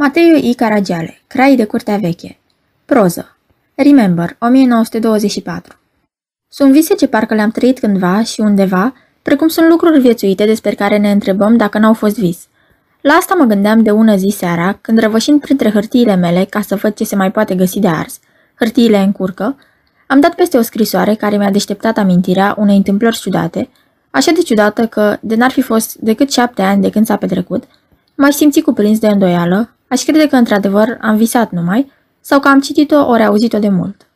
Mateiu I. Caragiale, Crai de Curtea Veche Proză Remember, 1924 Sunt vise ce parcă le-am trăit cândva și undeva, precum sunt lucruri viețuite despre care ne întrebăm dacă n-au fost vis. La asta mă gândeam de ună zi seara, când răvășind printre hârtiile mele ca să văd ce se mai poate găsi de ars, hârtiile în curcă, am dat peste o scrisoare care mi-a deșteptat amintirea unei întâmplări ciudate, așa de ciudată că, de n-ar fi fost decât șapte ani de când s-a petrecut, m-aș simți cuprins de îndoială, aș crede că într-adevăr am visat numai, sau că am citit-o ori auzit-o de mult.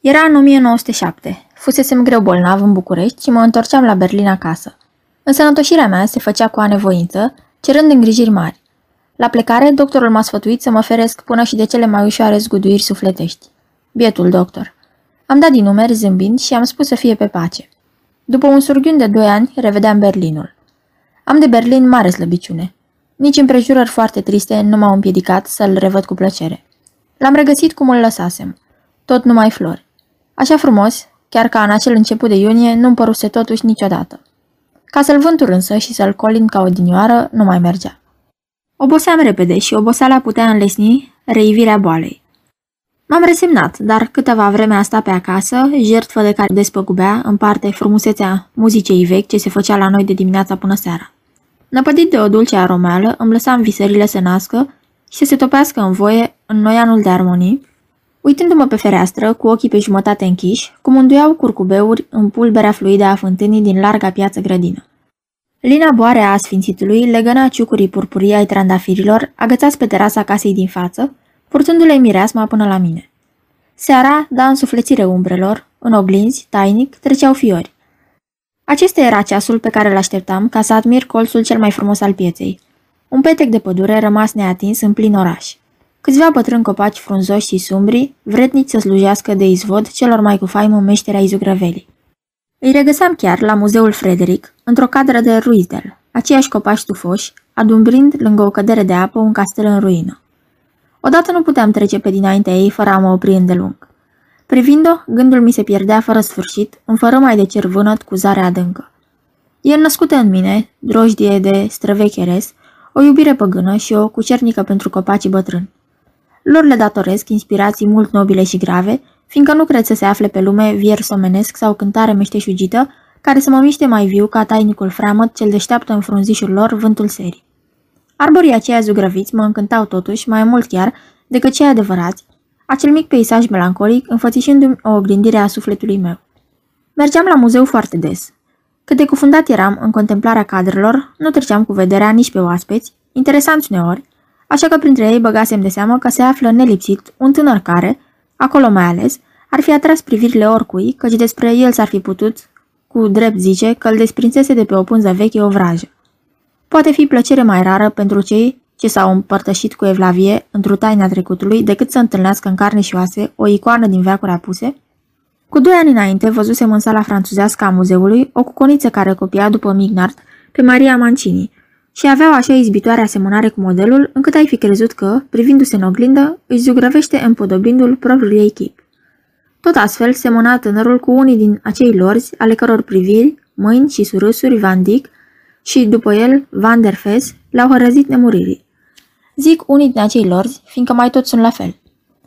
Era în 1907. Fusesem greu bolnav în București și mă întorceam la Berlin acasă. Însănătoșirea mea se făcea cu anevoință, cerând îngrijiri mari. La plecare, doctorul m-a sfătuit să mă feresc până și de cele mai ușoare zguduiri sufletești. Bietul doctor. Am dat din numeri zâmbind și am spus să fie pe pace. După un surghiun de doi ani, revedeam Berlinul. Am de Berlin mare slăbiciune. Nici împrejurări foarte triste nu m-au împiedicat să-l revăd cu plăcere. L-am regăsit cum îl lăsasem. Tot numai flori. Așa frumos, chiar ca în acel început de iunie, nu-mi păruse totuși niciodată. Ca să-l vântur însă și să-l colin ca o dinioară, nu mai mergea. Oboseam repede și oboseala putea înlesni reivirea boalei. M-am resemnat, dar câteva vreme a stat pe acasă, jertfă de care despăgubea, în parte, frumusețea muzicei vechi ce se făcea la noi de dimineața până seara. Năpădit de o dulce aromeală, îmi lăsam visările să nască și să se topească în voie în noianul de armonii, uitându-mă pe fereastră, cu ochii pe jumătate închiși, cum înduiau curcubeuri în pulberea fluidă a fântânii din larga piață grădină. Lina boarea a sfințitului legăna ciucurii purpurii ai trandafirilor, agățați pe terasa casei din față, purtându-le mireasma până la mine. Seara da însuflețire umbrelor, în oglinzi, tainic, treceau fiori. Acesta era ceasul pe care îl așteptam ca să admir colțul cel mai frumos al pieței. Un petec de pădure rămas neatins în plin oraș. Câțiva bătrâni copaci frunzoși și sumbri, vretnici să slujească de izvod celor mai cu faimă meșterea izugrăvelii. Îi regăseam chiar la Muzeul Frederic, într-o cadră de Ruizdel, aceiași copaci tufoși, adumbrind lângă o cădere de apă un castel în ruină. Odată nu puteam trece pe dinaintea ei fără a mă opri îndelung. Privind-o, gândul mi se pierdea fără sfârșit, în fără mai de cer vânăt cu zare adâncă. E născută în mine, drojdie de străvecheres, o iubire păgână și o cucernică pentru copacii bătrâni. Lor le datoresc inspirații mult nobile și grave, fiindcă nu cred să se afle pe lume vier somenesc sau cântare meșteșugită, care să mă miște mai viu ca tainicul freamăt cel deșteaptă în frunzișul lor vântul serii. Arborii aceia zugrăviți mă încântau totuși mai mult chiar decât cei adevărați, acel mic peisaj melancolic înfățișându-mi o oglindire a sufletului meu. Mergeam la muzeu foarte des. Cât de cufundat eram în contemplarea cadrelor, nu treceam cu vederea nici pe oaspeți, interesanți uneori, așa că printre ei băgasem de seamă că se află nelipsit un tânăr care, acolo mai ales, ar fi atras privirile oricui, căci despre el s-ar fi putut, cu drept zice, că îl desprinsese de pe o pânză veche o vrajă. Poate fi plăcere mai rară pentru cei ce s-au împărtășit cu Evlavie într-o taina trecutului decât să întâlnească în carne și oase o icoană din veacuri apuse? Cu doi ani înainte văzusem în sala franțuzească a muzeului o cuconiță care copia după Mignard pe Maria Mancini și avea o așa izbitoare asemănare cu modelul încât ai fi crezut că, privindu-se în oglindă, își zugrăvește împodobindu-l propriul ei chip. Tot astfel semăna tânărul cu unii din acei lorzi ale căror priviri, mâini și surâsuri Van Dyck și, după el, Van der Fes, l-au hărăzit nemuririi. Zic unii din acei lorzi, fiindcă mai toți sunt la fel.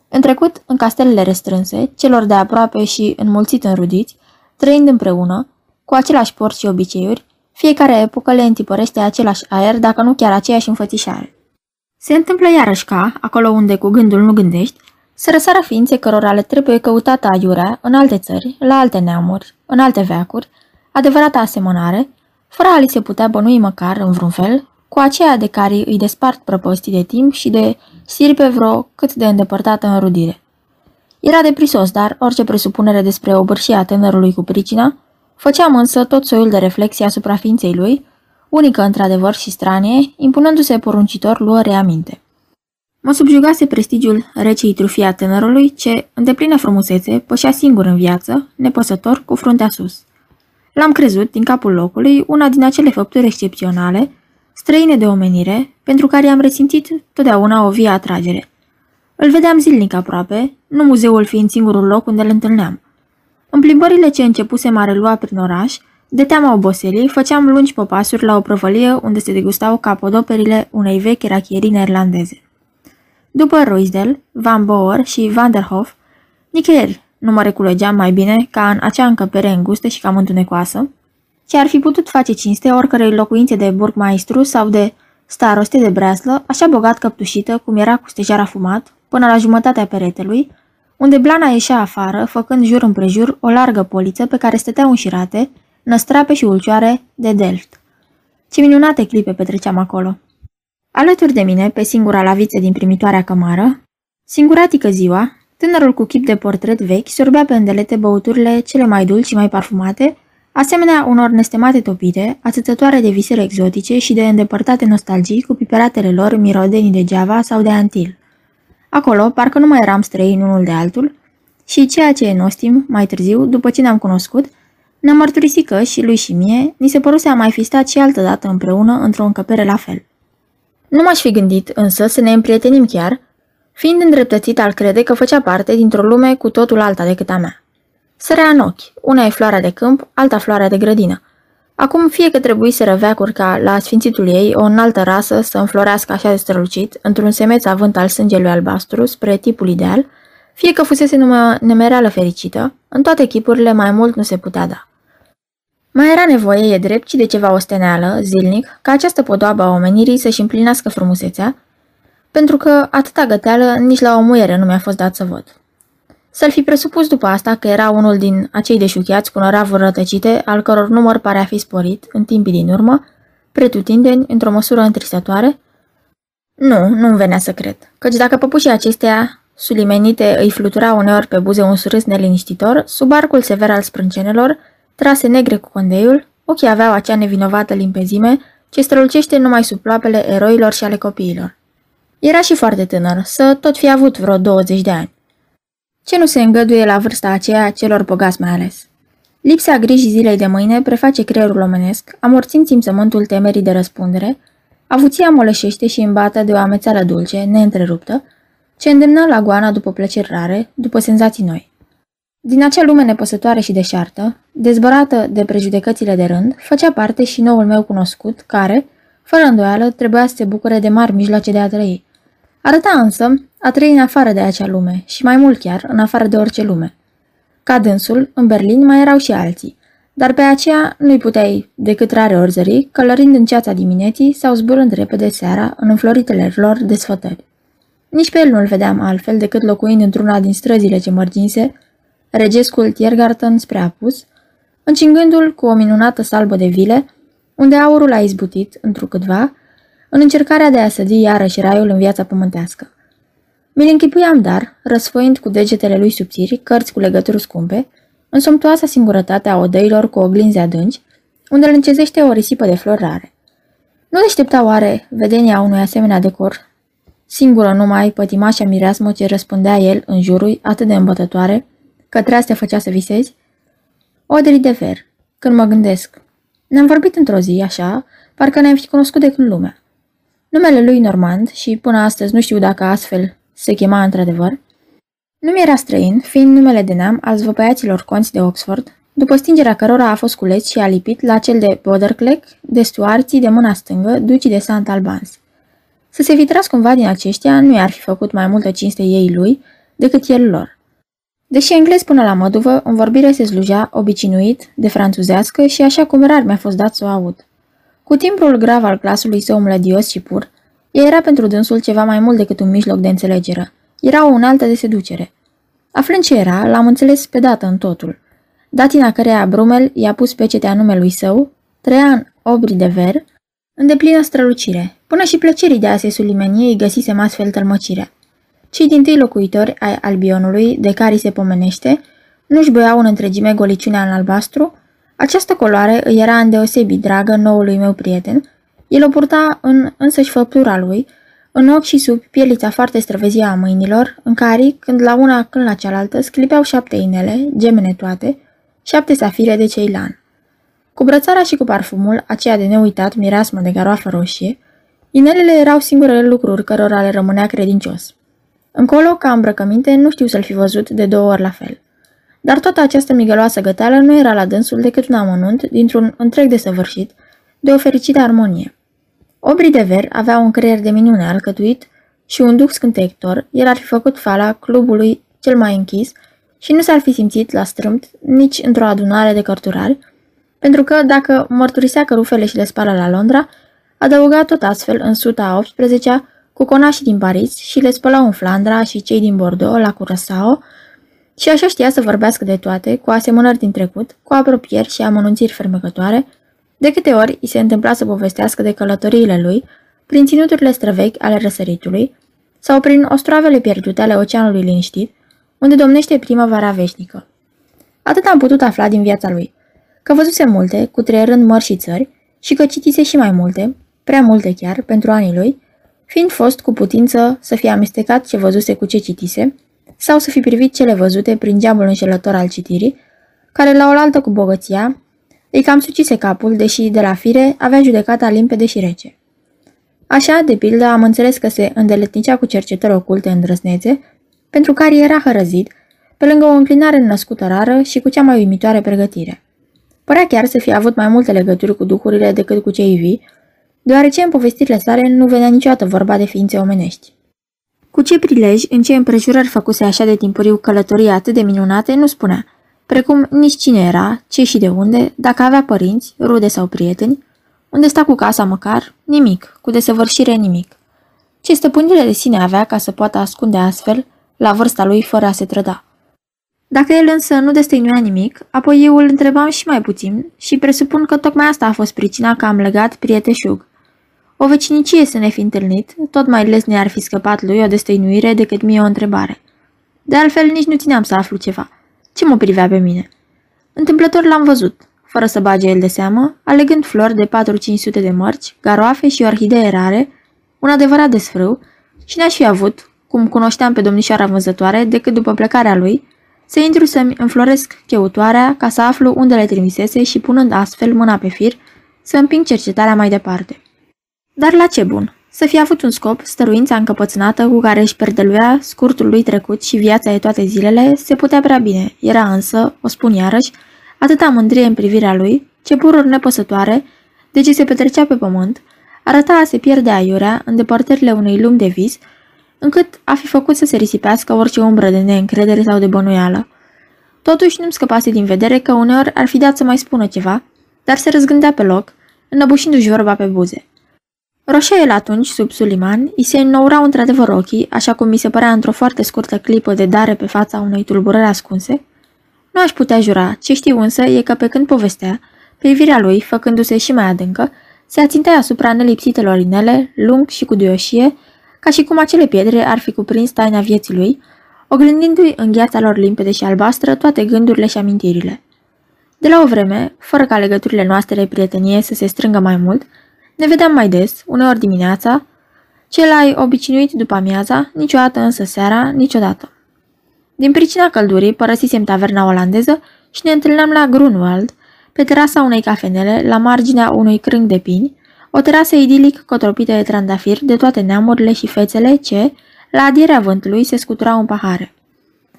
În trecut, în castelele restrânse, celor de aproape și înmulțit înrudiți, trăind împreună, cu același porți și obiceiuri, fiecare epocă le întipărește același aer, dacă nu chiar aceeași înfățișare. Se întâmplă iarăși ca, acolo unde cu gândul nu gândești, să răsară ființe cărora le trebuie căutată aiurea în alte țări, la alte neamuri, în alte veacuri, adevărata asemănare, fără a li se putea bănui măcar, în vreun fel, cu aceea de care îi despart prăpostii de timp și de sirpe vreo cât de îndepărtată înrudire. Era deprisos, dar orice presupunere despre obârșia tânărului cu pricina, făceam însă tot soiul de reflexii asupra ființei lui, unică într-adevăr și stranie, impunându-se poruncitor luă reaminte. Mă subjugase prestigiul recei trufia tânărului ce, în deplină frumusețe, pășea singur în viață, nepăsător, cu fruntea sus. L-am crezut, din capul locului, una din acele făpturi excepționale, străine de omenire, pentru care am resimțit totdeauna o vie atragere. Îl vedeam zilnic aproape, nu muzeul fiind singurul loc unde îl întâlneam. În plimbările ce începusem a relua prin oraș, de teama oboselii, făceam lungi popasuri la o prăvălie unde se degustau capodoperile unei vechi rachierii neerlandeze. După Ruisdel, Van Boer și Van der Hof, nicăieri nu mă reculegeam mai bine ca în acea încăpere îngustă și cam întunecoasă, ce ar fi putut face cinste oricărei locuințe de burgmaistru sau de staroste de breaslă, așa bogat căptușită cum era cu stejar fumat, până la jumătatea peretelui, unde blana ieșea afară, făcând jur împrejur o largă poliță pe care stăteau înșirate, năstrape și ulcioare de Delft. Ce minunate clipe petreceam acolo! Alături de mine, pe singura laviță din primitoarea cămară, singuratică ziua, tânărul cu chip de portret vechi sorbea pe îndelete băuturile cele mai dulci și mai parfumate, asemenea unor nestemate topite, atâțătoare de visele exotice și de îndepărtate nostalgii cu piperatele lor mirodenii de Java sau de Antil. Acolo, parcă nu mai eram străini unul de altul, și ceea ce e nostim, mai târziu, după ce ne-am cunoscut, ne-am mărturisit că și lui și mie ni se păruse a mai fi stat și altă dată împreună într-o încăpere la fel. Nu m-aș fi gândit însă să ne împrietenim chiar, fiind îndreptățit al crede că făcea parte dintr-o lume cu totul alta decât a mea. Sărea în ochi, una e floarea de câmp, alta floarea de grădină. Acum fie că trebuie să răveacuri ca la sfințitul ei o înaltă rasă să înflorească așa de strălucit, într-un semeț avânt al sângelui albastru spre tipul ideal, fie că fusese numai nemereală fericită, în toate chipurile mai mult nu se putea da. Mai era nevoie, e drept, ci de ceva osteneală, zilnic, ca această podoabă a omenirii să-și împlinească frumusețea, pentru că atâta găteală nici la o muiere nu mi-a fost dat să văd. Să-l fi presupus după asta că era unul din acei deșuchiați cu năravuri rătăcite, al căror număr pare a fi sporit, în timpii din urmă, pretutindeni, într-o măsură întristătoare? Nu, nu-mi venea să cred, căci dacă păpușii acestea sulimenite îi flutura uneori pe buze un surâs neliniștitor, sub arcul sever al sprâncenelor, trase negre cu condeiul, ochii aveau acea nevinovată limpezime ce strălucește numai sub ploapele eroilor și ale copiilor. Era și foarte tânăr, să tot fi avut vreo 20 de ani. Ce nu se îngăduie la vârsta aceea celor bogați mai ales? Lipsa grijii zilei de mâine preface creierul omenesc, amorțind simțământul temerii de răspundere, avuția moleșește și îmbată de o amețeală dulce, neîntreruptă, ce îndemnă la goana după plăceri rare, după senzații noi. Din acea lume nepăsătoare și deșartă, dezbărată de prejudecățile de rând, făcea parte și noul meu cunoscut, care, fără îndoială, trebuia să se bucure de mari mijloace de a trăi. Arăta însă a trăi în afară de acea lume și mai mult chiar în afară de orice lume. Ca dânsul, în Berlin mai erau și alții, dar pe aceea nu-i puteai decât rare ori zări, călărind în ceața dimineții sau zburând repede seara în înfloritele lor desfătări. Nici pe el nu-l vedeam altfel decât locuind într-una din străzile ce mărginse, regescul Tiergarten spre apus, încingându-l cu o minunată salbă de vile, unde aurul a izbutit, întrucâtva, în încercarea de a sădi iarăși raiul în viața pământească. Mi-l închipuiam dar, răsfoind cu degetele lui subțiri cărți cu legături scumpe, în somptuoasa singurătate a odăilor cu oglinzi adânci, unde îl încezește o risipă de flori rare. Nu deștepta oare vedenia unui asemenea decor, singură numai pătimașa mireasmă ce răspundea el în jurul atât de îmbătătoare, că treaz te făcea să visezi? Odri de ver, când mă gândesc. Ne-am vorbit într-o zi, așa, parcă ne-am fi cunoscut de când lumea. Numele lui Normand, și până astăzi nu știu dacă astfel se chema într-adevăr, nu mi era străin, fiind numele de neam al zvăpăiaților conți de Oxford, după stingerea cărora a fost culeț și alipit la cel de Bodercleck, de stuarții de mâna stângă, ducii de Sant Albans. Să se fi tras cumva din aceștia nu i-ar fi făcut mai multă cinste ei lui decât el lor. Deși englez până la măduvă, în vorbire se slujea obișnuit de franțuzească și așa cum rar mi-a fost dat să o aud. Cu timpul grav al clasului său mlădios și pur, ea era pentru dânsul ceva mai mult decât un mijloc de înțelegere. Era o unaltă de seducere. Aflând ce era, l-am înțeles pe dată în totul. Datina căreia Brumel i-a pus pecetea numelui său, Trean Obri de Ver, în deplină strălucire. Până și plăcerii de a se sulimenie îi găsisem astfel tălmăcirea. Cei din tâi locuitori ai albionului, de care se pomenește, nu-și băiau în întregime goliciunea în albastru, această coloare îi era îndeosebit dragă noului meu prieten, el o purta în însăși făptura lui, în ochi și sub pielița foarte străvezia a mâinilor, în care, când la una, când la cealaltă, sclipeau șapte inele, gemene toate, șapte safire de ceilan. Cu brățara și cu parfumul, aceea de neuitat mireasmă de garoafă roșie, inelele erau singurele lucruri cărora le rămânea credincios. Încolo, ca îmbrăcăminte, nu știu să-l fi văzut de două ori la fel. Dar toată această migăloasă găteală nu era la dânsul decât un amănunt dintr-un întreg desăvârșit, de o fericită armonie. Obri de ver avea un creier de minune alcătuit și un duc scânteitor, el ar fi făcut fala clubului cel mai închis și nu s-ar fi simțit la strâmt nici într-o adunare de cărturari, pentru că, dacă mărturisea că rufele și le spală la Londra, adăuga tot astfel în suta a 18-a cu conașii din Paris și le spălau în Flandra și cei din Bordeaux la Curaçao și așa știa să vorbească de toate, cu asemănări din trecut, cu apropieri și amănunțiri fermecătoare, de câte ori îi se întâmpla să povestească de călătoriile lui, prin ținuturile străvechi ale răsăritului, sau prin ostroavele pierdute ale oceanului liniștit, unde domnește primăvara veșnică. Atât am putut afla din viața lui, că văzuse multe, cu rând mări și țări, și că citise și mai multe, prea multe chiar, pentru anii lui, fiind fost cu putință să fie amestecat ce văzuse cu ce citise, sau să fi privit cele văzute prin geamul înșelător al citirii, care la oaltă cu bogăția îi cam sucise capul, deși de la fire avea judecata limpede și rece. Așa, de pildă, am înțeles că se îndeletnicea cu cercetări oculte îndrăsnețe, pentru care era hărăzit, pe lângă o înclinare născută rară și cu cea mai uimitoare pregătire. Părea chiar să fie avut mai multe legături cu duhurile decât cu cei vii, deoarece în povestirile sale nu venea niciodată vorba de ființe omenești. Cu ce prilej, în ce împrejurări făcuse așa de timpuriu călătorii atât de minunate, nu spunea, precum nici cine era, ce și de unde, dacă avea părinți, rude sau prieteni, unde sta cu casa măcar, nimic, cu desăvârșire nimic. Ce stăpânire de sine avea ca să poată ascunde astfel, la vârsta lui, fără a se trăda. Dacă el însă nu destăinuia nimic, apoi eu îl întrebam și mai puțin și presupun că tocmai asta a fost pricina că am legat prieteșug. O vecinicie să ne fi întâlnit, tot mai lesne ar fi scăpat lui o destăinuire decât mie o întrebare. De altfel, nici nu țineam să aflu ceva. Ce mă privea pe mine? Întâmplător l-am văzut, fără să bage el de seamă, alegând flori de 4-500 de mărci, garoafe și orhidee rare, un adevărat desfrâu, și n-aș fi avut, cum cunoșteam pe domnișoara vânzătoare, decât după plecarea lui, să intru să-mi înfloresc cheutoarea ca să aflu unde le trimisese și punând astfel mâna pe fir, să împing cercetarea mai departe. Dar la ce bun? Să fie avut un scop, stăruința încăpățânată cu care își perdeluia scurtul lui trecut și viața de toate zilele, se putea prea bine. Era însă, o spun iarăși, atâta mândrie în privirea lui, ce pururi nepăsătoare, de ce se petrecea pe pământ, arăta a se pierde aiurea în depărtările unei lumi de vis, încât a fi făcut să se risipească orice umbră de neîncredere sau de bănuială. Totuși nu-mi scăpase din vedere că uneori ar fi dat să mai spună ceva, dar se răzgândea pe loc, înăbușindu-și vorba pe buze. Roșea el atunci, sub Suliman, îi se înnourau într-adevăr ochii, așa cum mi se părea într-o foarte scurtă clipă de dare pe fața unei tulburări ascunse. Nu aș putea jura, ce știu însă e că pe când povestea, privirea lui, făcându-se și mai adâncă, se ațintea asupra nelipsitelor inele, lung și cu duioșie, ca și cum acele pietre ar fi cuprins taina vieții lui, oglindindu-i în gheața lor limpede și albastră toate gândurile și amintirile. De la o vreme, fără ca legăturile noastre de prietenie să se strângă mai mult, ne vedeam mai des, uneori dimineața, cel ai obișnuit după amiaza, niciodată însă seara, niciodată. Din pricina căldurii, părăsisem taverna olandeză și ne întâlneam la Grunwald, pe terasa unei cafenele, la marginea unui crâng de pini, o terasă idilic cotropită de trandafir de toate neamurile și fețele ce, la adierea vântului, se scuturau în pahare.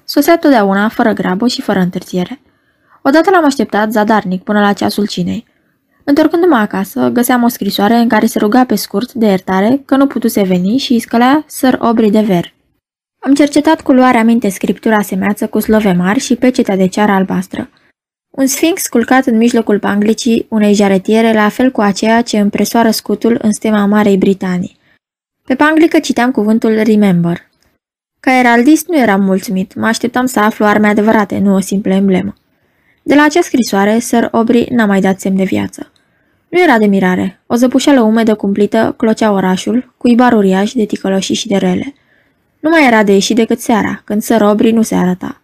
Sosea totdeauna, fără grabă și fără întârziere. Odată l-am așteptat zadarnic până la ceasul cinei. Întorcându-mă acasă, găseam o scrisoare în care se ruga pe scurt de iertare că nu putuse veni și îi scălea Sir Aubrey de Ver. Am cercetat cu luarea minte scriptura semeață cu slove mari și pecetea de ceară albastră. Un sfinx culcat în mijlocul panglicii unei jaretiere, la fel cu aceea ce împresoară scutul în stema Marei Britanii. Pe panglică citeam cuvântul Remember. Ca eraldist nu eram mulțumit, mă așteptam să aflu arme adevărate, nu o simplă emblemă. De la acea scrisoare, Sir Aubrey n-a mai dat semn de viață. Nu era de mirare. O zăpușeală umedă cumplită clocea orașul, cu ibar uriaș de ticăloșii și de rele. Nu mai era de ieșit decât seara, când Sir Aubrey nu se arăta.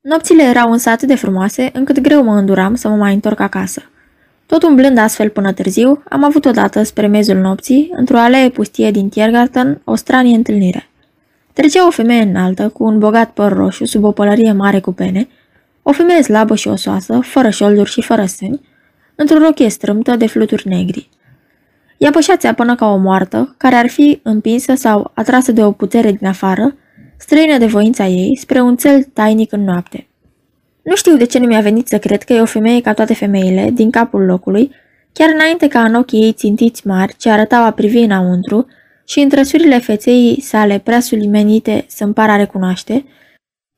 Nopțile erau însă atât de frumoase, încât greu mă înduram să mă mai întorc acasă. Tot umblând astfel până târziu, am avut odată, spre mezul nopții, într-o alee pustie din Tiergarten, o stranie întâlnire. Trecea o femeie înaltă, cu un bogat păr roșu, sub o pălărie mare cu pene, o femeie slabă și osoasă, fără șolduri și fără sâni, într-o rochie strâmtă de fluturi negri. Ea pășea până ca o moartă, care ar fi împinsă sau atrasă de o putere din afară, străină de voința ei, spre un cel tainic în noapte. Nu știu de ce nu mi-a venit să cred că e o femeie ca toate femeile, din capul locului, chiar înainte ca în ochii ei țintiți mari, ce arătau a privi înăuntru, și în trăsurile feței sale prea sulimenite să-mi pară a recunoaște,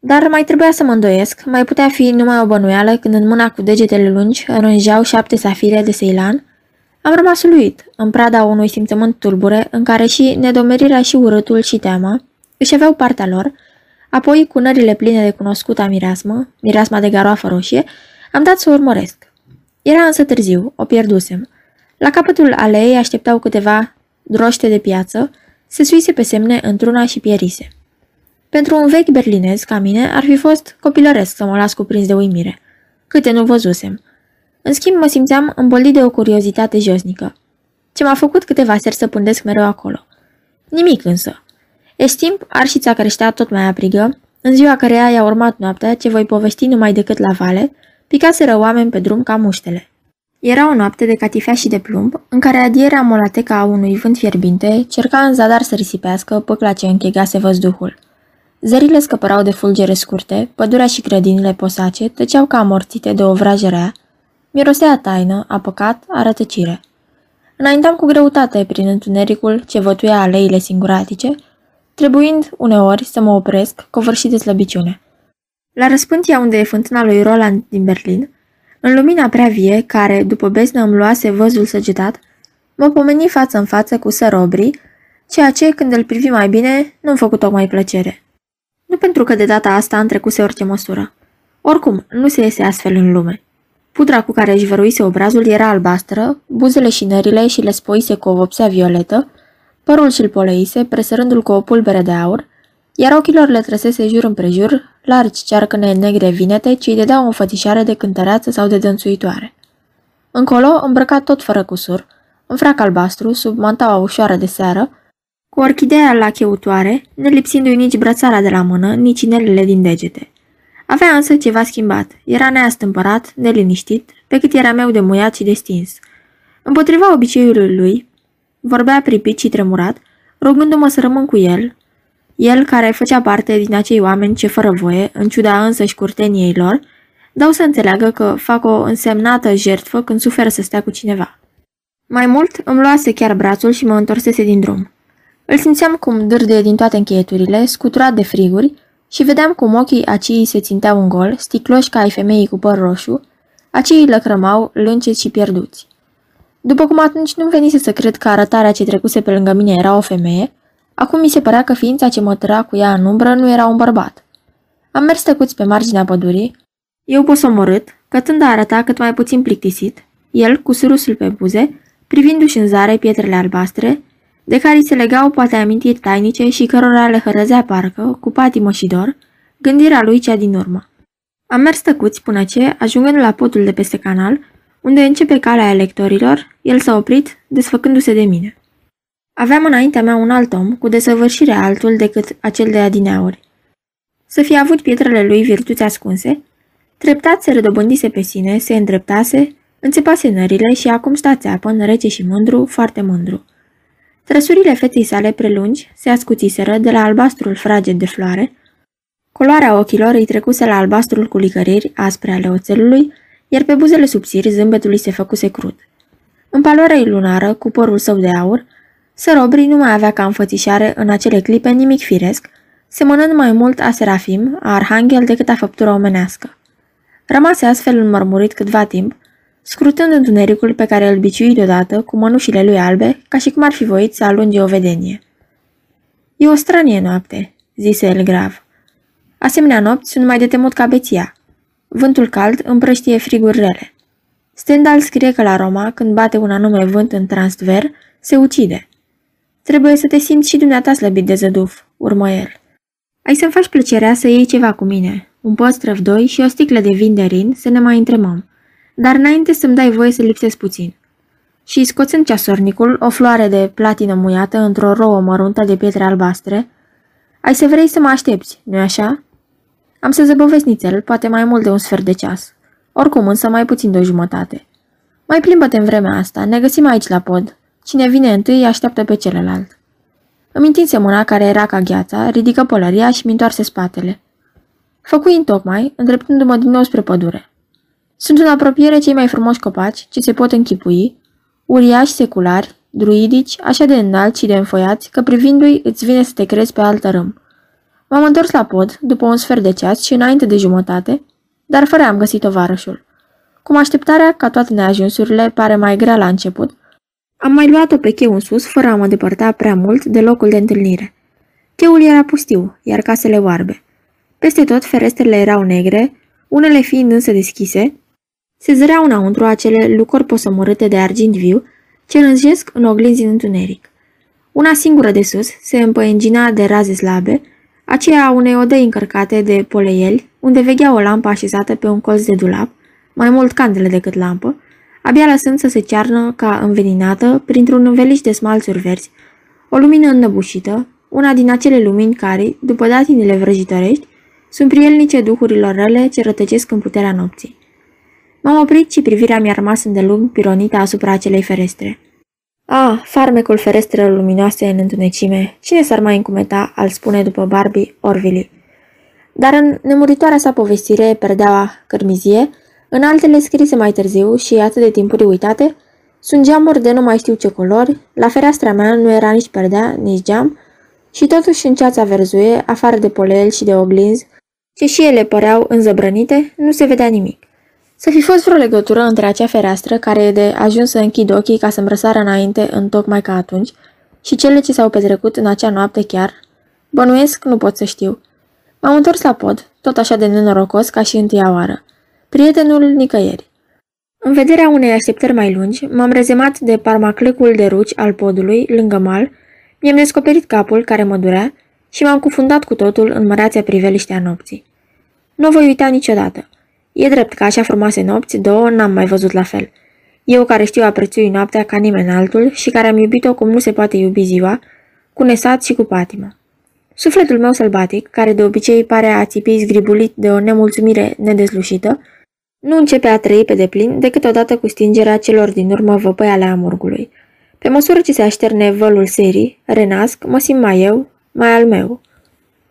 dar mai trebuia să mă îndoiesc, mai putea fi numai o bănuială când în mâna cu degetele lungi aranjau șapte safire de Ceylan. Am rămas uluit, în prada unui simțământ tulbure, în care și nedomerirea și urâtul și teama își aveau partea lor, apoi cu nările pline de cunoscuta mireasmă, mireasma de garoafă roșie, am dat să o urmăresc. Era însă târziu, o pierdusem. La capătul aleei așteptau câteva droște de piață, se suise pe semne într-una și pierise. Pentru un vechi berlinez ca mine ar fi fost copilăresc să mă las cuprins de uimire. Câte nu văzusem. În schimb, mă simțeam îmbolit de o curiozitate josnică. Ce m-a făcut câteva seri să pândesc mereu acolo. Nimic însă. Estimp, arșița creștea tot mai aprigă, în ziua care i-a urmat noaptea, ce voi povesti numai decât la vale, picaseră oameni pe drum ca muștele. Era o noapte de catifea și de plumb, în care adierea molateca a unui vânt fierbinte cerca în zadar să risipească păcla ce închegase văzduhul. Zările scăpărau de fulgere scurte, pădurea și grădinile posace tăceau ca amorțite de o vrajă rea, mirosea taină, a păcat, a rătăcire. Înaintam cu greutate prin întunericul ce vătuia aleile singuratice, trebuind uneori să mă opresc, covârșit de slăbiciune. La răspântia unde e fântâna lui Roland din Berlin, în lumina prea vie, care, după beznă îmi luase văzul săgetat, mă pomeni față în față cu sărobri, ceea ce, când îl privi mai bine, nu-mi făcut tocmai plăcere. Nu pentru că de data asta am trecuse orice măsură. Oricum, nu se iese astfel în lume. Pudra cu care își văruise obrazul era albastră, buzele și nările și le spoise cu o vopsea violetă, părul și-l poleise, presărându-l cu o pulbere de aur, iar ochilor le trăsese jur împrejur, largi cearcăne negre vinete, ce îi dădeau o fătișare de cântăreață sau de dănțuitoare. Încolo, îmbrăcat tot fără cusur, în frac albastru, sub mantaua ușoară de seară, cu orchideea la cheutoare, ne lipsindu-i nici brățara de la mână, nici inelele din degete. Avea însă ceva schimbat, era neastâmpărat, neliniștit, pe cât era meu de muiat și de stins. Împotriva obiceiului lui, vorbea pripit și tremurat, rugându-mă să rămân cu el, el, care făcea parte din acei oameni ce fără voie, în ciuda însăși curteniei lor, dau să înțeleagă că fac o însemnată jertfă când suferă să stea cu cineva. Mai mult, îmi luase chiar brațul și mă întorsese din drum. Îl simțeam cum dârde din toate încheieturile, scuturat de friguri, și vedeam cum ochii acei se ținteau în gol, sticloși ca ai femeii cu păr roșu, acei lăcrămau, lânceți și pierduți. După cum atunci nu venise să cred că arătarea ce trecuse pe lângă mine era o femeie, Acum mi se părea că ființa ce mă tăra cu ea în umbră nu era un bărbat. Am mers tăcuți pe marginea pădurii, eu posomorât, cătând a arăta cât mai puțin plictisit, el cu surusul pe buze, privindu-și în zare pietrele albastre, de care se legau poate amintiri tainice și cărora le hărăzea parcă, cu patimă și dor, gândirea lui cea din urmă. Am mers tăcuți până ce, ajungând la podul de peste canal, unde începe calea electorilor, el s-a oprit, desfăcându-se de mine. Aveam înaintea mea un alt om, cu desăvârșire altul decât acel de adineauri. Să fie avut pietrele lui virtuți ascunse, treptat se redobândise pe sine, se îndreptase, înțepase nările și acum sta țeapă, rece și mândru, foarte mândru. Trăsurile feței sale prelungi se ascuțiseră de la albastrul fraged de floare, coloarea ochilor îi trecuse la albastrul cu licăriri aspre ale oțelului, iar pe buzele subțiri zâmbetul îi se făcuse crud. În paloarea lunară, cu părul său de aur, Sărobri nu mai avea ca înfățișare în acele clipe nimic firesc, semănând mai mult a Serafim, a Arhanghel, decât a făptura omenească. Rămase astfel înmărmurit câtva timp, scrutând întunericul pe care îl biciui deodată cu mănușile lui albe, ca și cum ar fi voit să alunge o vedenie. E o stranie noapte," zise el grav. Asemenea nopți sunt mai de temut ca beția. Vântul cald împrăștie friguri rele. Stendhal scrie că la Roma, când bate un anume vânt în transfer, se ucide. Trebuie să te simți și dumneata slăbit de zăduf, urmă el. Ai să-mi faci plăcerea să iei ceva cu mine, un păstrăv doi și o sticlă de vin de rin să ne mai întremăm, dar înainte să-mi dai voie să lipsesc puțin. Și scoțând ceasornicul, o floare de platină muiată într-o rouă măruntă de pietre albastre, ai să vrei să mă aștepți, nu-i așa? Am să zăbovesc nițel, poate mai mult de un sfert de ceas. Oricum însă mai puțin de o jumătate. Mai plimbă-te în vremea asta, ne găsim aici la pod. Cine vine întâi așteaptă pe celălalt. Îmi întinse mâna care era ca gheața, ridică pălăria și mi întoarse spatele. Făcui în tocmai, îndreptându-mă din nou spre pădure. Sunt în apropiere cei mai frumoși copaci ce se pot închipui, uriași seculari, druidici, așa de înalți și de înfoiați, că privindu-i îți vine să te crezi pe altă râm. M-am întors la pod, după un sfert de ceas și înainte de jumătate, dar fără am găsit tovarășul. Cum așteptarea, ca toate neajunsurile, pare mai grea la început, am mai luat-o pe cheu în sus, fără a mă depărta prea mult de locul de întâlnire. Cheul era pustiu, iar casele oarbe. Peste tot, ferestrele erau negre, unele fiind însă deschise, se zăreau înăuntru acele lucruri posomorâte de argint viu, ce rânjesc în oglinzi în întuneric. Una singură de sus se împăiengina de raze slabe, aceea a unei odăi încărcate de poleieli, unde veghea o lampă așezată pe un colț de dulap, mai mult candele decât lampă, abia lăsând să se cearnă ca înveninată printr-un înveliș de smalțuri verzi, o lumină înnăbușită, una din acele lumini care, după datinile vrăjitorești, sunt prielnice duhurilor rele ce rătăcesc în puterea nopții. M-am oprit și privirea mi-a rămas îndelung pironită asupra acelei ferestre. Ah, farmecul ferestrelor luminoase în întunecime, cine s-ar mai încumeta, al spune după Barbie Orville. Dar în nemuritoarea sa povestire, perdeaua cărmizie, în altele scrise mai târziu și atât de timpuri uitate, sunt geamuri de nu mai știu ce culori, la fereastra mea nu era nici perdea, nici geam, și totuși în ceața verzuie, afară de polel și de oglinzi, ce și ele păreau înzăbrănite, nu se vedea nimic. Să fi fost vreo legătură între acea fereastră, care e de ajuns să închid ochii ca să-mi răsară înainte în tocmai ca atunci, și cele ce s-au petrecut în acea noapte chiar, bănuiesc nu pot să știu. M-am întors la pod, tot așa de nenorocos ca și întâia oară. Prietenul nicăieri. În vederea unei așteptări mai lungi, m-am rezemat de parmaclecul de ruci al podului, lângă mal, mi-am descoperit capul care mă durea și m-am cufundat cu totul în măreația priveliște a nopții. Nu voi uita niciodată. E drept că așa frumoase nopți, două, n-am mai văzut la fel. Eu care știu a prețui noaptea ca nimeni altul și care am iubit-o cum nu se poate iubi ziua, cu nesat și cu patimă. Sufletul meu sălbatic, care de obicei pare a țipi zgribulit de o nemulțumire nedeslușită, nu începe a trăi pe deplin decât odată cu stingerea celor din urmă văpăi ale amurgului. Pe măsură ce se așterne vălul serii, renasc, mă simt mai eu, mai al meu.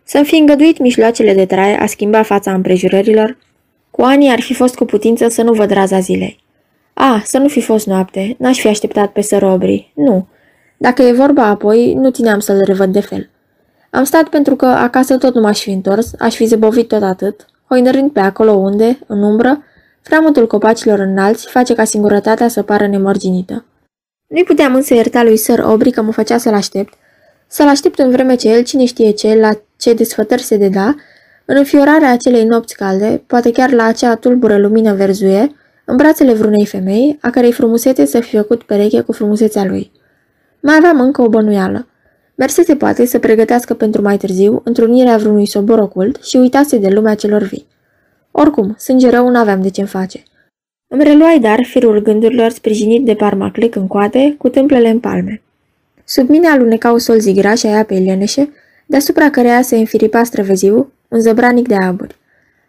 Să-mi fi îngăduit mișloacele de trai a schimba fața împrejurărilor, cu ani ar fi fost cu putință să nu văd raza zilei. A, să nu fi fost noapte, n-aș fi așteptat pe sărobri, nu. Dacă e vorba apoi, nu țineam să-l revăd de fel. Am stat pentru că acasă tot nu m-aș fi întors, aș fi zăbovit tot atât, hoinărând pe acolo unde, în umbră, Framătul copacilor înalți face ca singurătatea să pară nemărginită. Nu-i puteam însă ierta lui Sir Aubrey că mă făcea să-l aștept, să-l aștept în vreme ce el, cine știe ce, la ce desfătări se deda, în înfiorarea acelei nopți calde, poate chiar la acea tulbură lumină verzuie, în brațele vreunei femei, a cărei frumusețe să fi făcut pereche cu frumusețea lui. Mai aveam încă o bănuială. Mersese poate să pregătească pentru mai târziu întrunirea vreunui sobor ocult și uitase de lumea celor vii. Oricum, sânge rău n-aveam de ce-mi face. Îmi reluai dar firul gândurilor sprijinit de parmaclec în coate, cu tâmplele în palme. Sub mine alunecau solzii grași aia pe leneșe, deasupra căreia se înfiripa străveziu, un zăbranic de aburi.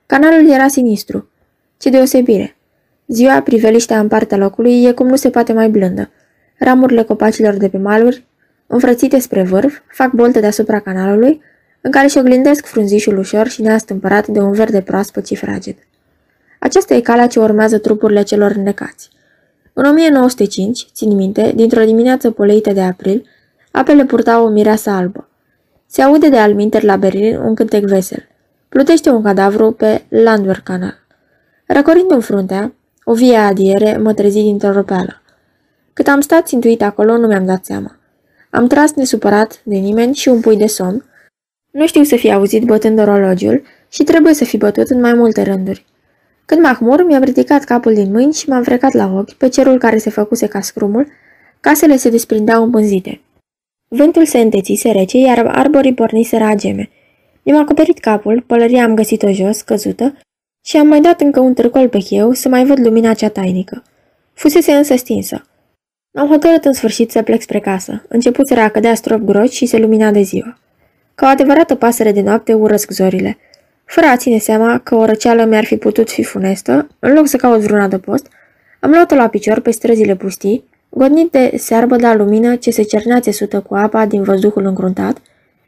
Canalul era sinistru. Ce deosebire! Ziua, priveliștea în partea locului, e cum nu se poate mai blândă. Ramurile copacilor de pe maluri, înfrățite spre vârf, fac boltă deasupra canalului, în care își oglindesc frunzișul ușor și neastâmpărat de un verde proaspăt și fraged. Aceasta e calea ce urmează trupurile celor înnecați. În 1905, țin minte, dintr-o dimineață poleită de april, apele purtau o mireasă albă. Se aude de alminter la Berlin un cântec vesel. Plutește un cadavru pe Landwehr Canal. Răcorind în fruntea, o vie adiere mă trezi dintr-o răpeală. Cât am stat țintuit acolo, nu mi-am dat seama. Am tras nesupărat de nimeni și un pui de somn, nu știu să fi auzit bătând orologiul și trebuie să fi bătut în mai multe rânduri. Când Mahmur mi-am ridicat capul din mâini și m-am frecat la ochi pe cerul care se făcuse ca scrumul, casele se desprindeau împânzite. Vântul se întețise rece, iar arborii porniseră ageme. Mi-am acoperit capul, pălăria am găsit-o jos, căzută, și am mai dat încă un târcol pe cheu să mai văd lumina cea tainică. Fusese însă stinsă. M-am hotărât în sfârșit să plec spre casă. Începuseră a cădea strop groși și se lumina de ziua. Ca o adevărată pasăre de noapte urăsc zorile. Fără a ține seama că o răceală mi-ar fi putut fi funestă, în loc să caut vreun adăpost, am luat-o la picior pe străzile pustii, godnit de searbă de lumină ce se cernea țesută cu apa din văzduhul încruntat,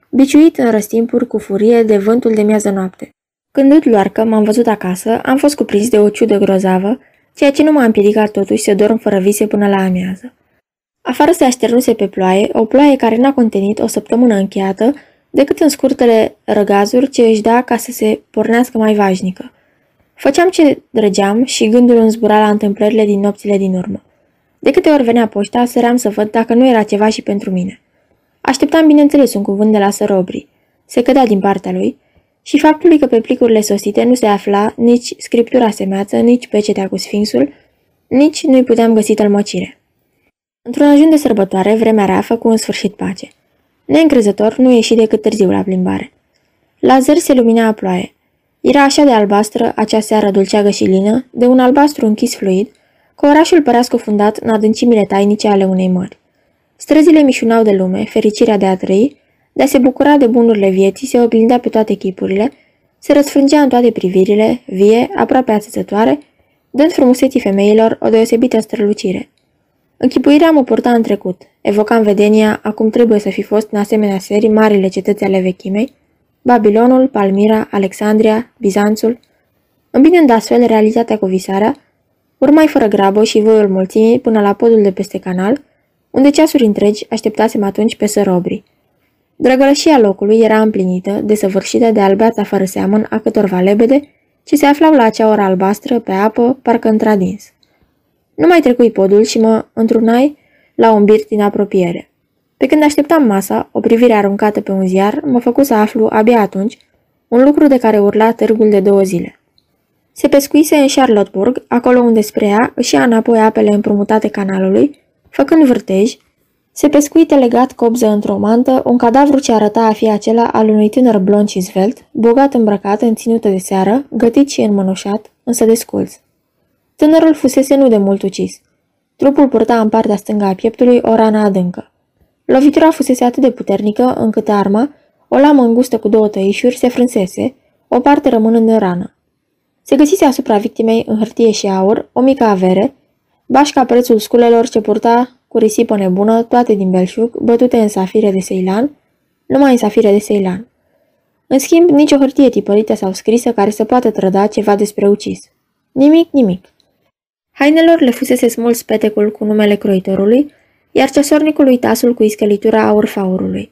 biciuit în răstimpuri cu furie de vântul de miază noapte. Când uit luarcă m-am văzut acasă, am fost cuprins de o ciudă grozavă, ceea ce nu m-a împiedicat totuși să dorm fără vise până la amiază. Afară se așternuse pe ploaie, o ploaie care n-a contenit o săptămână încheiată, decât în scurtele răgazuri ce își da ca să se pornească mai vașnică. Făceam ce drăgeam și gândul îmi zbura la întâmplările din nopțile din urmă. De câte ori venea poșta, săream să văd dacă nu era ceva și pentru mine. Așteptam bineînțeles un cuvânt de la sărobri. Se cădea din partea lui și faptului că pe plicurile sosite nu se afla nici scriptura semeață, nici pecetea cu sfinxul, nici nu-i puteam găsi tălmăcire. Într-un ajun de sărbătoare, vremea rea făcu în sfârșit pace. Neîncrezător, nu ieși decât târziu la plimbare. La zări se lumina a ploaie. Era așa de albastră acea seară dulceagă și lină, de un albastru închis fluid, că orașul părea scufundat în adâncimile tainice ale unei mări. Străzile mișunau de lume, fericirea de a trăi, de a se bucura de bunurile vieții se oglindea pe toate chipurile, se răsfrângea în toate privirile, vie, aproape ațățătoare, dând frumuseții femeilor o deosebită strălucire. Închipuirea mă purta în trecut, evocam vedenia, acum trebuie să fi fost în asemenea serii marile cetăți ale vechimei, Babilonul, Palmira, Alexandria, Bizanțul. Îmbinând astfel realitatea cu visarea, urmai fără grabă și voiul mulțimii până la podul de peste canal, unde ceasuri întregi așteptasem atunci pe sărobri. Drăgălășia locului era împlinită, desăvârșită de albeața fără seamăn a câtorva lebede, ce se aflau la acea oră albastră, pe apă, parcă întradins. Nu mai trecui podul și mă întrunai la un birt din apropiere. Pe când așteptam masa, o privire aruncată pe un ziar mă făcu să aflu, abia atunci, un lucru de care urla târgul de două zile. Se pescuise în Charlotteburg, acolo unde spre ea își ia înapoi apele împrumutate canalului, făcând vârtej, se pescuite legat copză într-o mantă un cadavru ce arăta a fi acela al unui tânăr blond și zvelt, bogat îmbrăcat în ținută de seară, gătit și înmănușat, însă desculț. Tânărul fusese nu de mult ucis. Trupul purta în partea stângă a pieptului o rană adâncă. Lovitura fusese atât de puternică încât arma, o lamă îngustă cu două tăișuri, se frânsese, o parte rămânând în rană. Se găsise asupra victimei, în hârtie și aur, o mică avere, bașca prețul sculelor ce purta cu risipă nebună, toate din belșug, bătute în safire de Ceilan, numai în safire de Ceilan. În schimb, nicio hârtie tipărită sau scrisă care să poată trăda ceva despre ucis. Nimic, nimic. Hainelor le fusese smuls petecul cu numele croitorului, iar ceasornicului tasul cu ischelitura aurfaurului.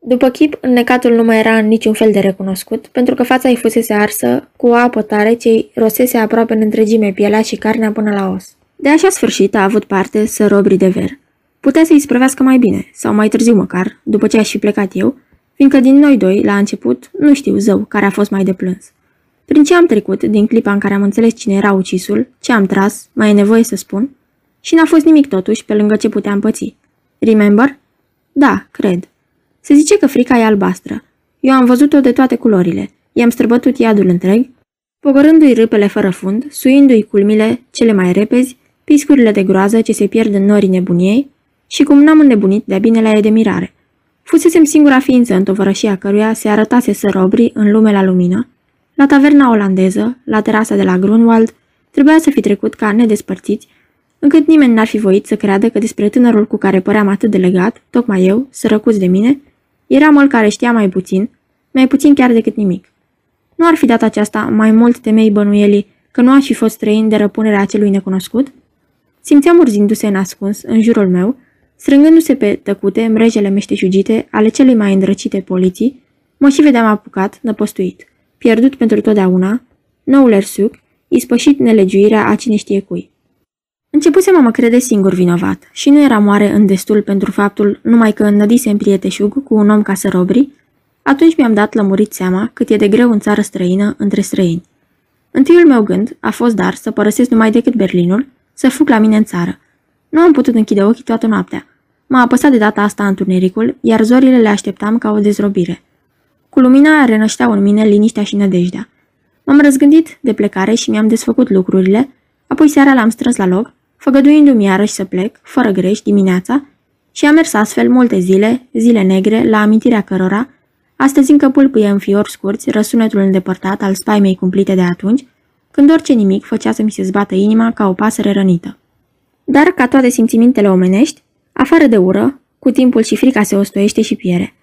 După chip, înnecatul nu mai era în niciun fel de recunoscut, pentru că fața îi fusese arsă cu o apă tare ce rosese aproape în întregime pielea și carnea până la os. De așa sfârșit a avut parte să robri de ver. Putea să-i sprăvească mai bine, sau mai târziu măcar, după ce aș fi plecat eu, fiindcă din noi doi, la început, nu știu zău care a fost mai de plâns. Prin ce am trecut, din clipa în care am înțeles cine era ucisul, ce am tras, mai e nevoie să spun, și n-a fost nimic totuși pe lângă ce puteam păți. Remember? Da, cred. Se zice că frica e albastră. Eu am văzut-o de toate culorile. I-am străbătut iadul întreg, pogorându-i râpele fără fund, suindu-i culmile cele mai repezi, piscurile de groază ce se pierd în norii nebuniei și cum n-am înnebunit de bine la de mirare. Fusesem singura ființă în tovărășia căruia se arătase sărobri în lume la lumină, la taverna olandeză, la terasa de la Grunwald, trebuia să fi trecut ca nedespărțiți, încât nimeni n-ar fi voit să creadă că despre tânărul cu care păream atât de legat, tocmai eu, sărăcuț de mine, era măl care știa mai puțin, mai puțin chiar decât nimic. Nu ar fi dat aceasta mai mult temei bănuielii că nu aș fi fost străin de răpunerea acelui necunoscut? Simțeam urzindu-se în ascuns, în jurul meu, strângându-se pe tăcute mrejele meșteșugite ale celei mai îndrăcite poliții, mă și vedeam apucat, năpostuit, pierdut pentru totdeauna, noul ersuc, ispășit nelegiuirea a cine știe cui. Începusem a mă crede singur vinovat și nu era moare în destul pentru faptul numai că înnădise în prieteșug cu un om ca să robri, atunci mi-am dat lămurit seama cât e de greu în țară străină între străini. Întâiul meu gând a fost dar să părăsesc numai decât Berlinul, să fug la mine în țară. Nu am putut închide ochii toată noaptea. M-a apăsat de data asta întunericul, iar zorile le așteptam ca o dezrobire. Cu lumina renășteau în mine liniștea și nădejdea. M-am răzgândit de plecare și mi-am desfăcut lucrurile, apoi seara l-am strâns la loc, făgăduindu-mi iarăși să plec, fără greș, dimineața, și am mers astfel multe zile, zile negre, la amintirea cărora, astăzi încă pâlpâie în fior scurți răsunetul îndepărtat al spaimei cumplite de atunci, când orice nimic făcea să mi se zbată inima ca o pasăre rănită. Dar, ca toate simțimintele omenești, afară de ură, cu timpul și frica se ostoiește și piere.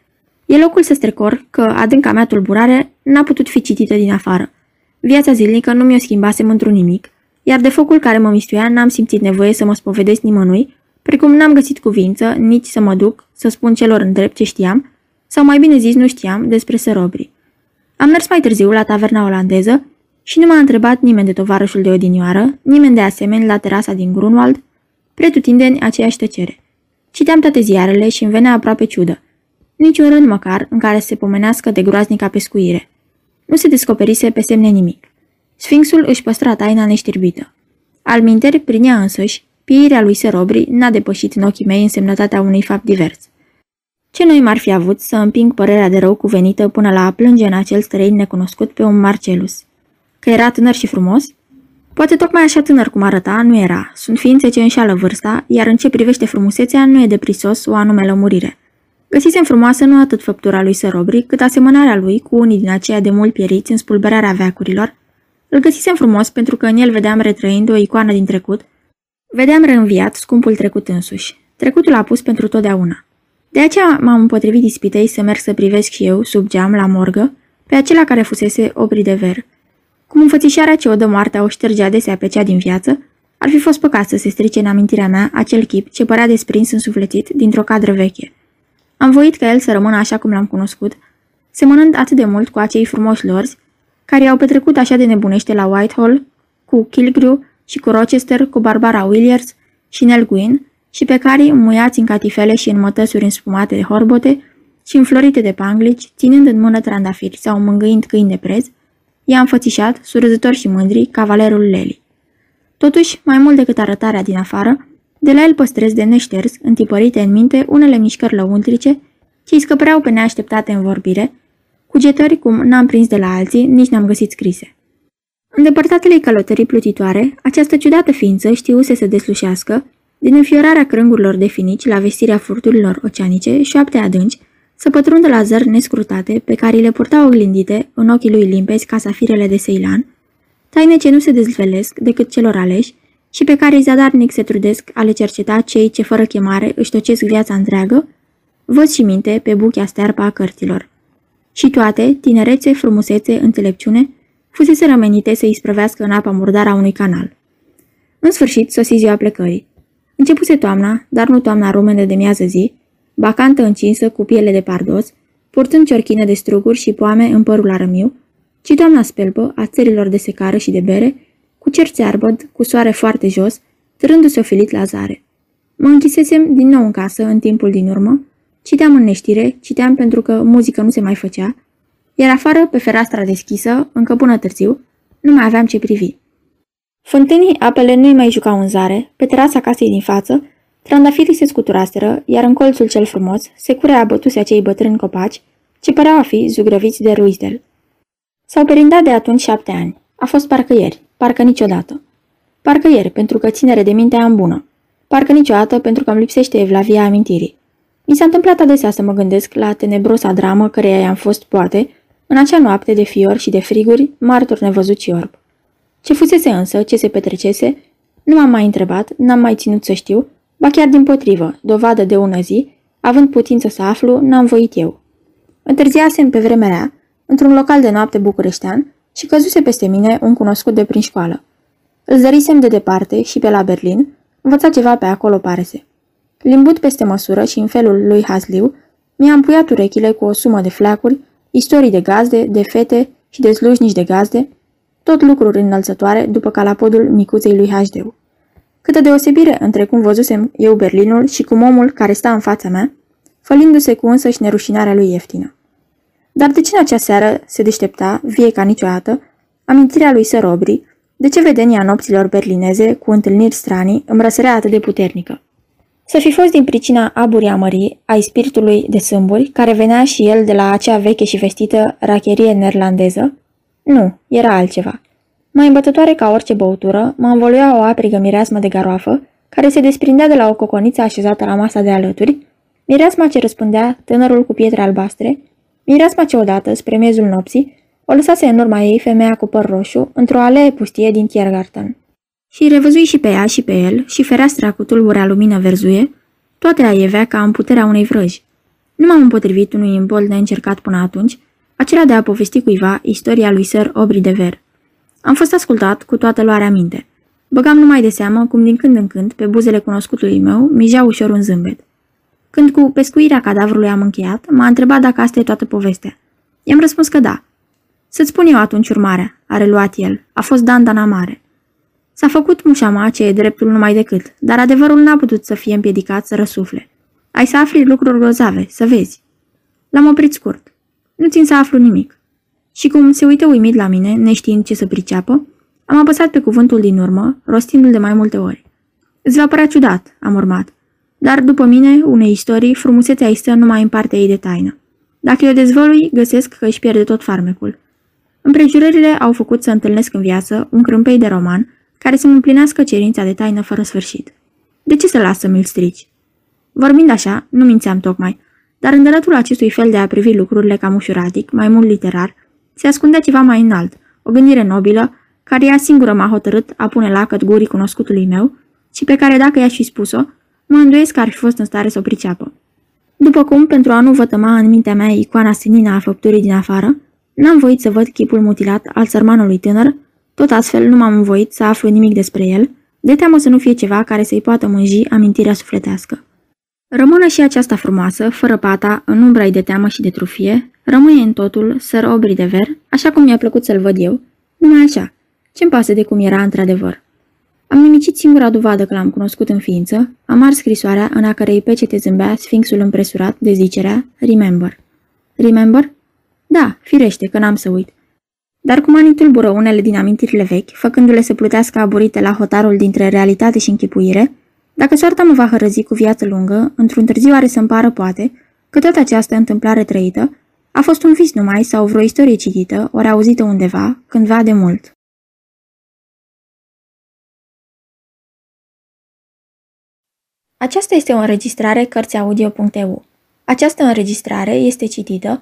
E locul să strecor că adânca mea tulburare n-a putut fi citită din afară. Viața zilnică nu mi-o schimbasem într-un nimic, iar de focul care mă mistuia n-am simțit nevoie să mă spovedesc nimănui, Precum n-am găsit cuvință nici să mă duc să spun celor în drept ce știam, sau mai bine zis nu știam, despre sărobri. Am mers mai târziu la taverna olandeză și nu m-a întrebat nimeni de tovarășul de odinioară, nimeni de asemenea la terasa din Grunwald, pretutindeni aceeași tăcere. Citeam toate ziarele și îmi venea aproape ciudă. Niciun rând măcar în care se pomenească de groaznica pescuire. Nu se descoperise pe semne nimic. Sfinxul își păstra taina neștirbită. Al minteri, prin ea însăși, pieirea lui Serobri n-a depășit în ochii mei însemnătatea unui fapt divers. Ce noi m-ar fi avut să împing părerea de rău cuvenită până la a plânge în acel străin necunoscut pe un Marcelus? Că era tânăr și frumos? Poate tocmai așa tânăr cum arăta, nu era. Sunt ființe ce înșală vârsta, iar în ce privește frumusețea nu e de prisos o anume lămurire. Găsisem frumoasă nu atât făptura lui Sărobri, cât asemănarea lui cu unii din aceia de mult pieriți în spulberarea veacurilor. Îl găsisem frumos pentru că în el vedeam retrăind o icoană din trecut. Vedeam reînviat scumpul trecut însuși. Trecutul a pus pentru totdeauna. De aceea m-am împotrivit ispitei să merg să privesc și eu, sub geam, la morgă, pe acela care fusese obri de ver. Cum înfățișarea ce o dă moartea o șterge adesea pe cea din viață, ar fi fost păcat să se strice în amintirea mea acel chip ce părea desprins însuflețit dintr-o cadră veche. Am voit ca el să rămână așa cum l-am cunoscut, semănând atât de mult cu acei frumoși lorzi, care au petrecut așa de nebunește la Whitehall, cu Kilgrew și cu Rochester, cu Barbara Williams și Nell Gwyn, și pe care, muiați în catifele și în mătăsuri înspumate de horbote și înflorite de panglici, ținând în mână trandafiri sau mângâind câini de prez, i-a înfățișat, surâzător și mândri, cavalerul Lely. Totuși, mai mult decât arătarea din afară, de la el păstrez de neșters, întipărite în minte, unele mișcări lăuntrice, ce îi scăpăreau pe neașteptate în vorbire, cugetări cum n-am prins de la alții, nici n-am găsit scrise. În depărtatele călătorii plutitoare, această ciudată ființă știuse să deslușească, din înfiorarea crângurilor de finici la vestirea furturilor oceanice, șoapte adânci, să pătrundă la zări nescrutate pe care le purtau oglindite în ochii lui limpezi ca safirele de Seilan, taine ce nu se dezvelesc decât celor aleși și pe care zadarnic se trudesc a le cerceta cei ce fără chemare își tocesc viața întreagă, văd și minte pe buchea stearpa a cărților. Și toate, tinerețe, frumusețe, înțelepciune, fusese rămenite să îi sprăvească în apa murdară a unui canal. În sfârșit, sosi ziua plecării. Începuse toamna, dar nu toamna rumene de miază zi, bacantă încinsă cu piele de pardos, purtând ciorchine de struguri și poame în părul arămiu, ci toamna spelbă a țărilor de secară și de bere, cu cerți arbăd, cu soare foarte jos, târându-se ofilit la zare. Mă închisesem din nou în casă în timpul din urmă, citeam în neștire, citeam pentru că muzică nu se mai făcea, iar afară, pe fereastra deschisă, încă până târziu, nu mai aveam ce privi. Fântânii apele nu-i mai jucau în zare, pe terasa casei din față, trandafirii se scuturaseră, iar în colțul cel frumos, securea abătuse acei bătrâni copaci, ce păreau a fi zugrăviți de Ruizdel. S-au perindat de atunci șapte ani. A fost parcă ieri, parcă niciodată. Parcă ieri, pentru că ținere de minte am bună. Parcă niciodată, pentru că îmi lipsește evlavia amintirii. Mi s-a întâmplat adesea să mă gândesc la tenebrosa dramă căreia i-am fost, poate, în acea noapte de fior și de friguri, martor nevăzut și orb. Ce fusese însă, ce se petrecese, nu m-am mai întrebat, n-am mai ținut să știu, ba chiar din potrivă, dovadă de ună zi, având putință să aflu, n-am voit eu. Întârziasem pe vremea rea, într-un local de noapte bucureștean, și căzuse peste mine un cunoscut de prin școală. Îl zărisem de departe și pe la Berlin, învăța ceva pe acolo, parese. Limbut peste măsură și în felul lui Hasliu, mi-a împuiat urechile cu o sumă de fleacuri, istorii de gazde, de fete și de slujnici de gazde, tot lucruri înălțătoare după calapodul micuței lui Hașdeu. Câtă deosebire între cum văzusem eu Berlinul și cum omul care sta în fața mea, fălindu-se cu însăși nerușinarea lui ieftină. Dar de ce în acea seară se deștepta, vie ca niciodată, amintirea lui Sărobri, de ce vedenia nopților berlineze, cu întâlniri stranii, îmi răsărea atât de puternică? Să fi fost din pricina aburii amării, ai spiritului de sâmburi, care venea și el de la acea veche și vestită racherie neerlandeză, nu, era altceva. Mai îmbătătoare ca orice băutură, mă învoluia o aprigă mireasmă de garoafă, care se desprindea de la o coconiță așezată la masa de alături, mireasma ce răspundea tânărul cu pietre albastre, mireasma ce odată, spre miezul nopții, o lăsase în urma ei femeia cu păr roșu într-o alee pustie din Tiergarten. Și revăzui și pe ea și pe el și fereastra cu tulburea lumină verzuie, toate aievea ca în puterea unei vrăji. Nu m-am împotrivit unui imbold neîncercat până atunci, acela de a povesti cuiva istoria lui Sir Aubrey de Ver. Am fost ascultat cu toată luarea minte. Băgam numai de seamă cum din când în când, pe buzele cunoscutului meu, mijea ușor un zâmbet. Când cu pescuirea cadavrului am încheiat, m-a întrebat dacă asta e toată povestea. I-am răspuns că da. Să-ți spun eu atunci urmarea, a reluat el. A fost dandana mare. S-a făcut mușama ce e dreptul numai decât, dar adevărul n-a putut să fie împiedicat să răsufle. Ai să afli lucruri grozave, să vezi. L-am oprit scurt. Nu țin să aflu nimic. Și cum se uită uimit la mine, neștiind ce să priceapă, am apăsat pe cuvântul din urmă, rostindu-l de mai multe ori. Îți va părea ciudat, am urmat. Dar după mine, unei istorii, frumusețea îi stă numai în partea ei de taină. Dacă eu dezvălui, găsesc că își pierde tot farmecul. Împrejurările au făcut să întâlnesc în viață un crâmpei de roman care să-mi împlinească cerința de taină fără sfârșit. De ce să las să mi-l strici? Vorbind așa, nu mințeam tocmai, dar în dărătul acestui fel de a privi lucrurile cam ușuratic, mai mult literar, se ascundea ceva mai înalt, o gândire nobilă, care ea singură m-a hotărât a pune lacăt gurii cunoscutului meu și pe care, dacă i-aș fi spus-o, mă îndoiesc că ar fi fost în stare să o priceapă. După cum, pentru a nu vătăma în mintea mea icoana senină a făpturii din afară, n-am voit să văd chipul mutilat al sărmanului tânăr, tot astfel nu m-am învoit să aflu nimic despre el, de teamă să nu fie ceva care să-i poată mânji amintirea sufletească. Rămână și aceasta frumoasă, fără pata, în umbra de teamă și de trufie, rămâne în totul săr obri de ver, așa cum mi-a plăcut să-l văd eu, numai așa. Ce-mi pasă de cum era într-adevăr? Am nimicit singura dovadă că l-am cunoscut în ființă, am ars scrisoarea în a cărei pecete zâmbea sfinxul împresurat de zicerea Remember. Remember? Da, firește că n-am să uit. Dar cum ani tulbură unele din amintirile vechi, făcându-le să plutească aburite la hotarul dintre realitate și închipuire, dacă soarta mă va hărăzi cu viață lungă, într-un târziu are să-mi pară poate, că toată această întâmplare trăită a fost un vis numai sau vreo istorie citită, ori auzită undeva, cândva de mult. Aceasta este o înregistrare Cărțiaudio.eu. Această înregistrare este citită